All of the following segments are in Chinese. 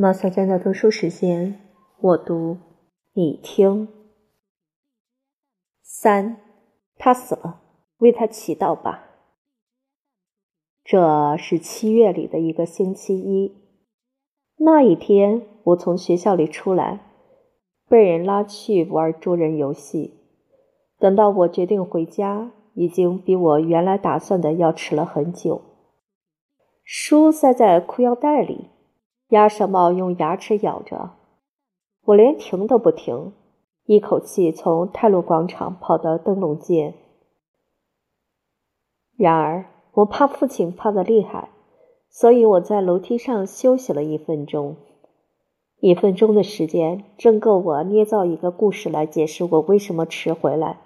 马小娟的读书时间，我读，你听。三，他死了，为他祈祷吧。这是七月里的一个星期一，那一天我从学校里出来，被人拉去玩捉人游戏。等到我决定回家，已经比我原来打算的要迟了很久。书塞在裤腰带里。鸭舌帽用牙齿咬着，我连停都不停，一口气从泰路广场跑到灯笼街。然而，我怕父亲怕得厉害，所以我在楼梯上休息了一分钟。一分钟的时间正够我捏造一个故事来解释我为什么迟回来。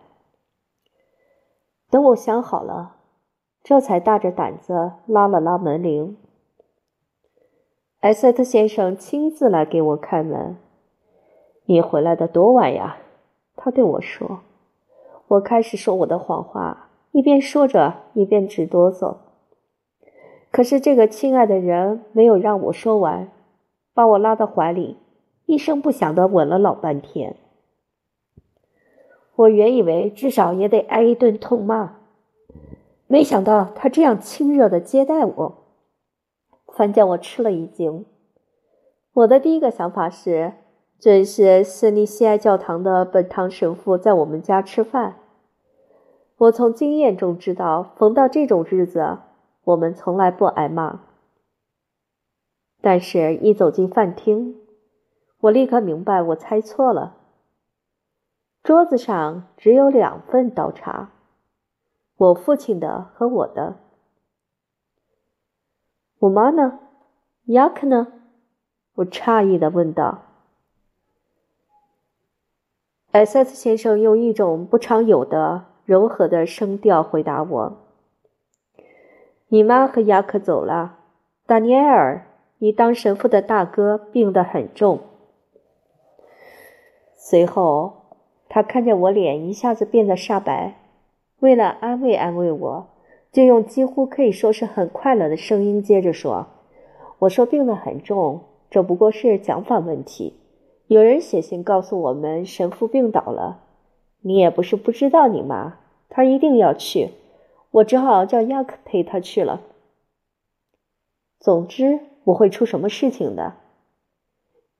等我想好了，这才大着胆子拉了拉门铃。艾塞特先生亲自来给我开门。你回来的多晚呀？他对我说。我开始说我的谎话，一边说着一边直哆嗦。可是这个亲爱的人没有让我说完，把我拉到怀里，一声不响的吻了老半天。我原以为至少也得挨一顿痛骂，没想到他这样亲热的接待我。反叫我吃了一惊。我的第一个想法是，这是斯尼西埃教堂的本堂神父在我们家吃饭。我从经验中知道，逢到这种日子，我们从来不挨骂。但是，一走进饭厅，我立刻明白我猜错了。桌子上只有两份倒茶，我父亲的和我的。我妈呢？雅克呢？我诧异的问道。艾塞斯先生用一种不常有的柔和的声调回答我：“你妈和雅克走了。达尼埃尔，你当神父的大哥病得很重。”随后，他看见我脸一下子变得煞白，为了安慰安慰我。就用几乎可以说是很快乐的声音接着说：“我说病得很重，这不过是讲法问题。有人写信告诉我们神父病倒了，你也不是不知道你妈，她一定要去，我只好叫亚克陪她去了。总之不会出什么事情的。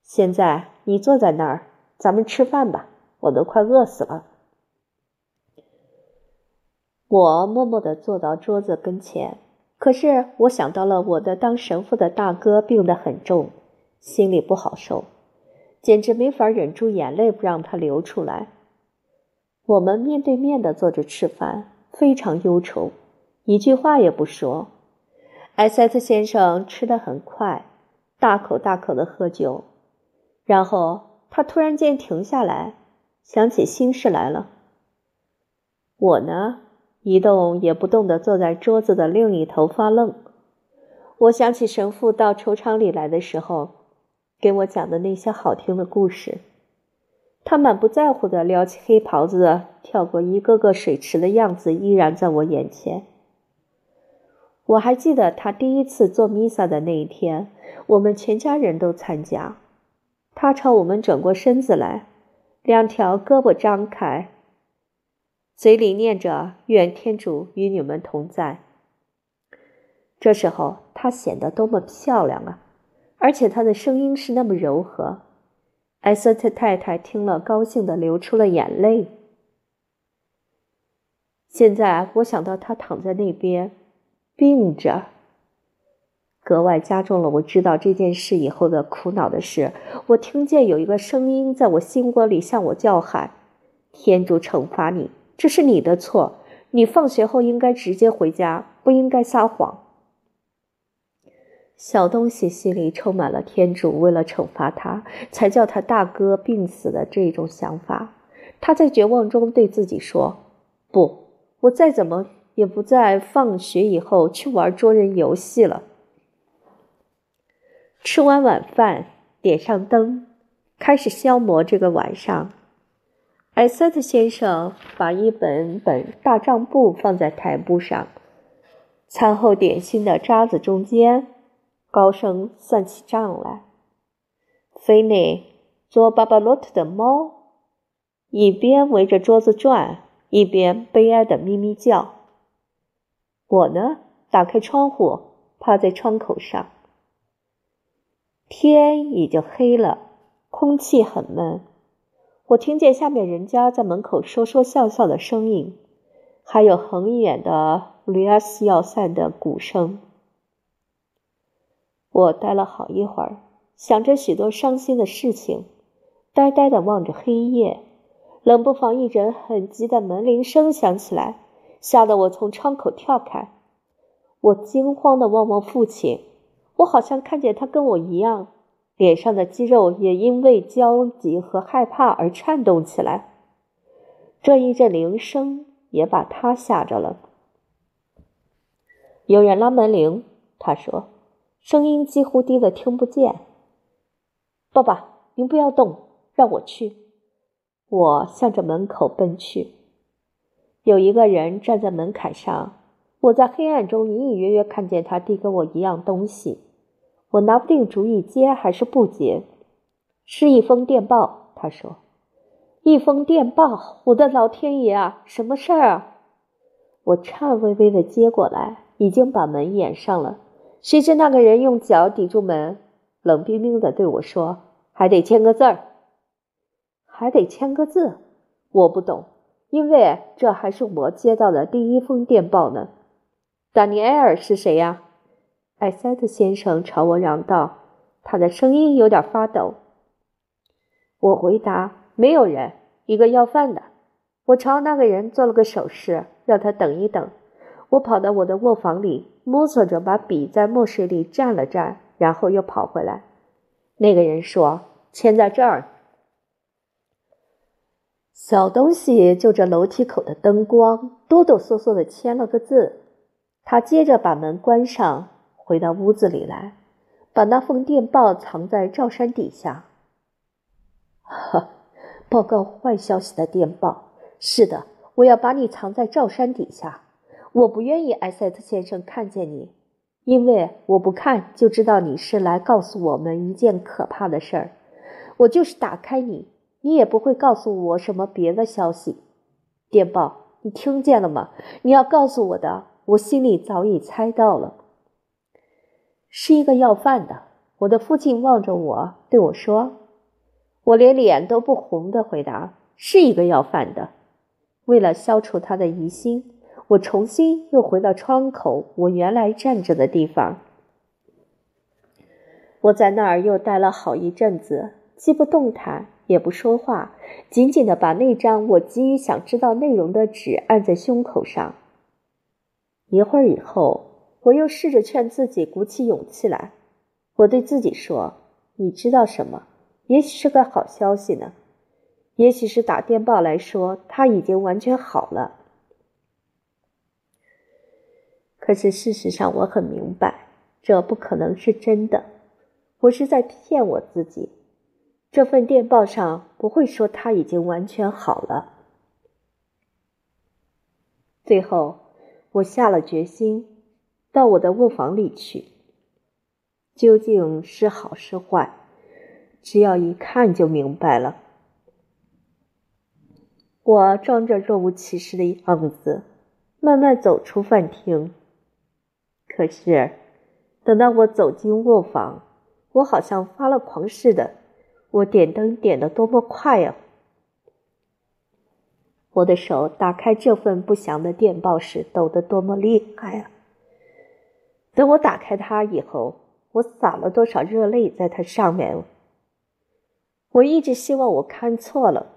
现在你坐在那儿，咱们吃饭吧，我都快饿死了。”我默默地坐到桌子跟前，可是我想到了我的当神父的大哥病得很重，心里不好受，简直没法忍住眼泪不让他流出来。我们面对面的坐着吃饭，非常忧愁，一句话也不说。埃塞特先生吃得很快，大口大口的喝酒，然后他突然间停下来，想起心事来了。我呢？一动也不动地坐在桌子的另一头发愣。我想起神父到球场里来的时候，给我讲的那些好听的故事。他满不在乎地撩起黑袍子，跳过一个个水池的样子依然在我眼前。我还记得他第一次做弥撒的那一天，我们全家人都参加。他朝我们转过身子来，两条胳膊张开。嘴里念着“愿天主与你们同在”。这时候，她显得多么漂亮啊！而且她的声音是那么柔和。艾瑟特太太听了，高兴的流出了眼泪。现在我想到她躺在那边，病着，格外加重了我知道这件事以后的苦恼的是。我听见有一个声音在我心窝里向我叫喊：“天主惩罚你！”这是你的错，你放学后应该直接回家，不应该撒谎。小东西心里充满了天主为了惩罚他才叫他大哥病死的这种想法。他在绝望中对自己说：“不，我再怎么也不在放学以后去玩捉人游戏了。”吃完晚饭，点上灯，开始消磨这个晚上。艾瑟特先生把一本本大账簿放在台布上，餐后点心的渣子中间，高声算起账来。菲内做巴巴洛特的猫，一边围着桌子转，一边悲哀的咪咪叫。我呢，打开窗户，趴在窗口上。天已经黑了，空气很闷。我听见下面人家在门口说说笑笑的声音，还有很远的吕亚斯要塞的鼓声。我待了好一会儿，想着许多伤心的事情，呆呆的望着黑夜。冷不防，一阵很急的门铃声响起来，吓得我从窗口跳开。我惊慌的望望父亲，我好像看见他跟我一样。脸上的肌肉也因为焦急和害怕而颤动起来。这一阵铃声也把他吓着了。有人拉门铃，他说，声音几乎低得听不见。爸爸，您不要动，让我去。我向着门口奔去。有一个人站在门槛上，我在黑暗中隐隐约约看见他递给我一样东西。我拿不定主意接还是不接，是一封电报。他说：“一封电报，我的老天爷啊，什么事儿啊？”我颤巍巍的接过来，已经把门掩上了。谁知那个人用脚抵住门，冷冰冰的对我说：“还得签个字儿，还得签个字。”我不懂，因为这还是我接到的第一封电报呢。丹尼埃尔是谁呀？艾塞特先生朝我嚷道，他的声音有点发抖。我回答：“没有人，一个要饭的。”我朝那个人做了个手势，让他等一等。我跑到我的卧房里，摸索着把笔在墨水里蘸了蘸，然后又跑回来。那个人说：“签在这儿。”小东西就着楼梯口的灯光，哆哆嗦嗦的签了个字。他接着把门关上。回到屋子里来，把那封电报藏在罩衫底下。哈，报告坏消息的电报。是的，我要把你藏在罩衫底下。我不愿意埃塞特先生看见你，因为我不看就知道你是来告诉我们一件可怕的事儿。我就是打开你，你也不会告诉我什么别的消息。电报，你听见了吗？你要告诉我的，我心里早已猜到了。是一个要饭的。我的父亲望着我，对我说：“我连脸都不红的回答，是一个要饭的。”为了消除他的疑心，我重新又回到窗口，我原来站着的地方。我在那儿又待了好一阵子，既不动弹，也不说话，紧紧的把那张我急于想知道内容的纸按在胸口上。一会儿以后。我又试着劝自己鼓起勇气来。我对自己说：“你知道什么？也许是个好消息呢。也许是打电报来说他已经完全好了。”可是事实上，我很明白，这不可能是真的。我是在骗我自己。这份电报上不会说他已经完全好了。最后，我下了决心。到我的卧房里去，究竟是好是坏，只要一看就明白了。我装着若无其事的样子，慢慢走出饭厅。可是，等到我走进卧房，我好像发了狂似的，我点灯点的多么快呀！我的手打开这份不祥的电报时，抖得多么厉害啊！等我打开它以后，我洒了多少热泪在它上面！我一直希望我看错了，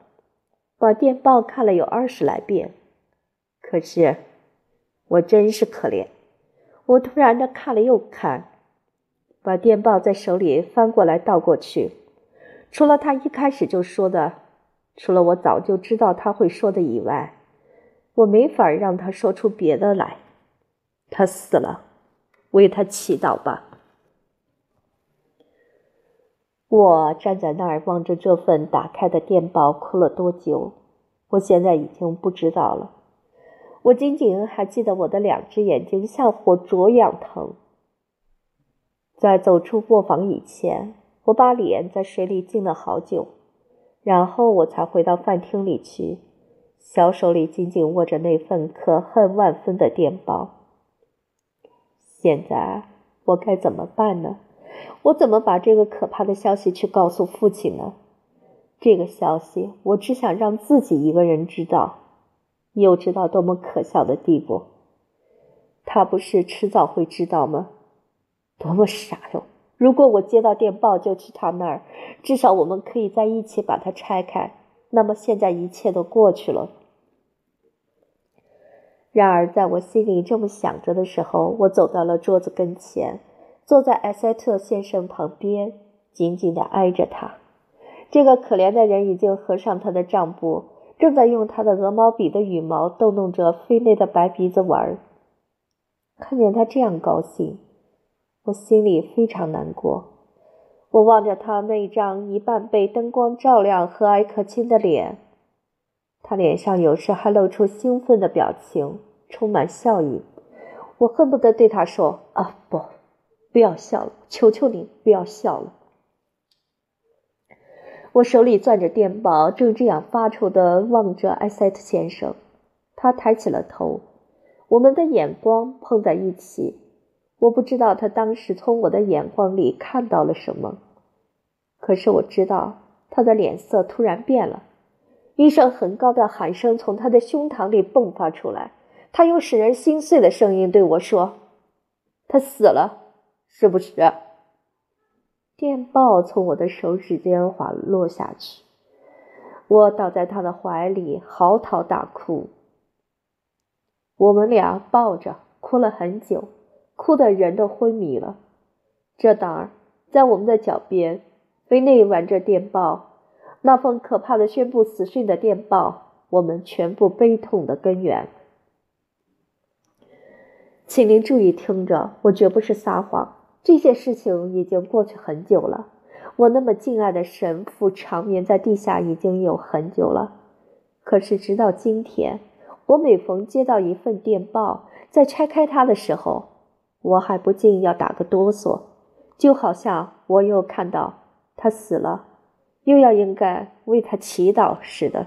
把电报看了有二十来遍。可是，我真是可怜。我突然的看了又看，把电报在手里翻过来倒过去。除了他一开始就说的，除了我早就知道他会说的以外，我没法让他说出别的来。他死了。为他祈祷吧。我站在那儿望着这份打开的电报，哭了多久？我现在已经不知道了。我仅仅还记得我的两只眼睛像火灼一样疼。在走出卧房以前，我把脸在水里浸了好久，然后我才回到饭厅里去，小手里紧紧握着那份可恨万分的电报。现在我该怎么办呢？我怎么把这个可怕的消息去告诉父亲呢？这个消息我只想让自己一个人知道，又知道多么可笑的地步。他不是迟早会知道吗？多么傻哟！如果我接到电报就去他那儿，至少我们可以在一起把它拆开。那么现在一切都过去了。然而，在我心里这么想着的时候，我走到了桌子跟前，坐在埃塞特先生旁边，紧紧地挨着他。这个可怜的人已经合上他的账簿，正在用他的鹅毛笔的羽毛逗弄着菲内的白鼻子玩。看见他这样高兴。我心里非常难过，我望着他那张一半被灯光照亮、和蔼可亲的脸，他脸上有时还露出兴奋的表情，充满笑意。我恨不得对他说：“啊，不，不要笑了，求求你不要笑了。”我手里攥着电报，正这样发愁的望着艾塞特先生。他抬起了头，我们的眼光碰在一起。我不知道他当时从我的眼光里看到了什么，可是我知道他的脸色突然变了，一声很高的喊声从他的胸膛里迸发出来，他用使人心碎的声音对我说：“他死了，是不是？”电报从我的手指间滑落下去，我倒在他的怀里嚎啕大哭，我们俩抱着哭了很久。哭的人都昏迷了。这当在我们的脚边，菲内玩着电报，那封可怕的宣布死讯的电报，我们全部悲痛的根源。请您注意听着，我绝不是撒谎。这些事情已经过去很久了。我那么敬爱的神父长眠在地下已经有很久了。可是直到今天，我每逢接到一份电报，在拆开它的时候，我还不禁要打个哆嗦，就好像我又看到他死了，又要应该为他祈祷似的。